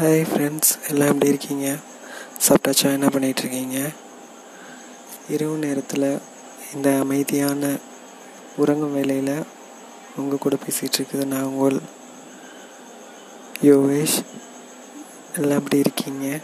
Hi friends எல்லாம் எப்படி இருக்கீங்க? சாப்பிட்டாச்சா? என்ன பண்ணிகிட்ருக்கீங்க இரவு நேரத்தில் இந்த அமைதியான உறங்கும் வேலையில் உங்கள் கூட பேசிகிட்ருக்குது நான் உங்கள் யோகேஷ். எல்லாம் எப்படி இருக்கீங்க?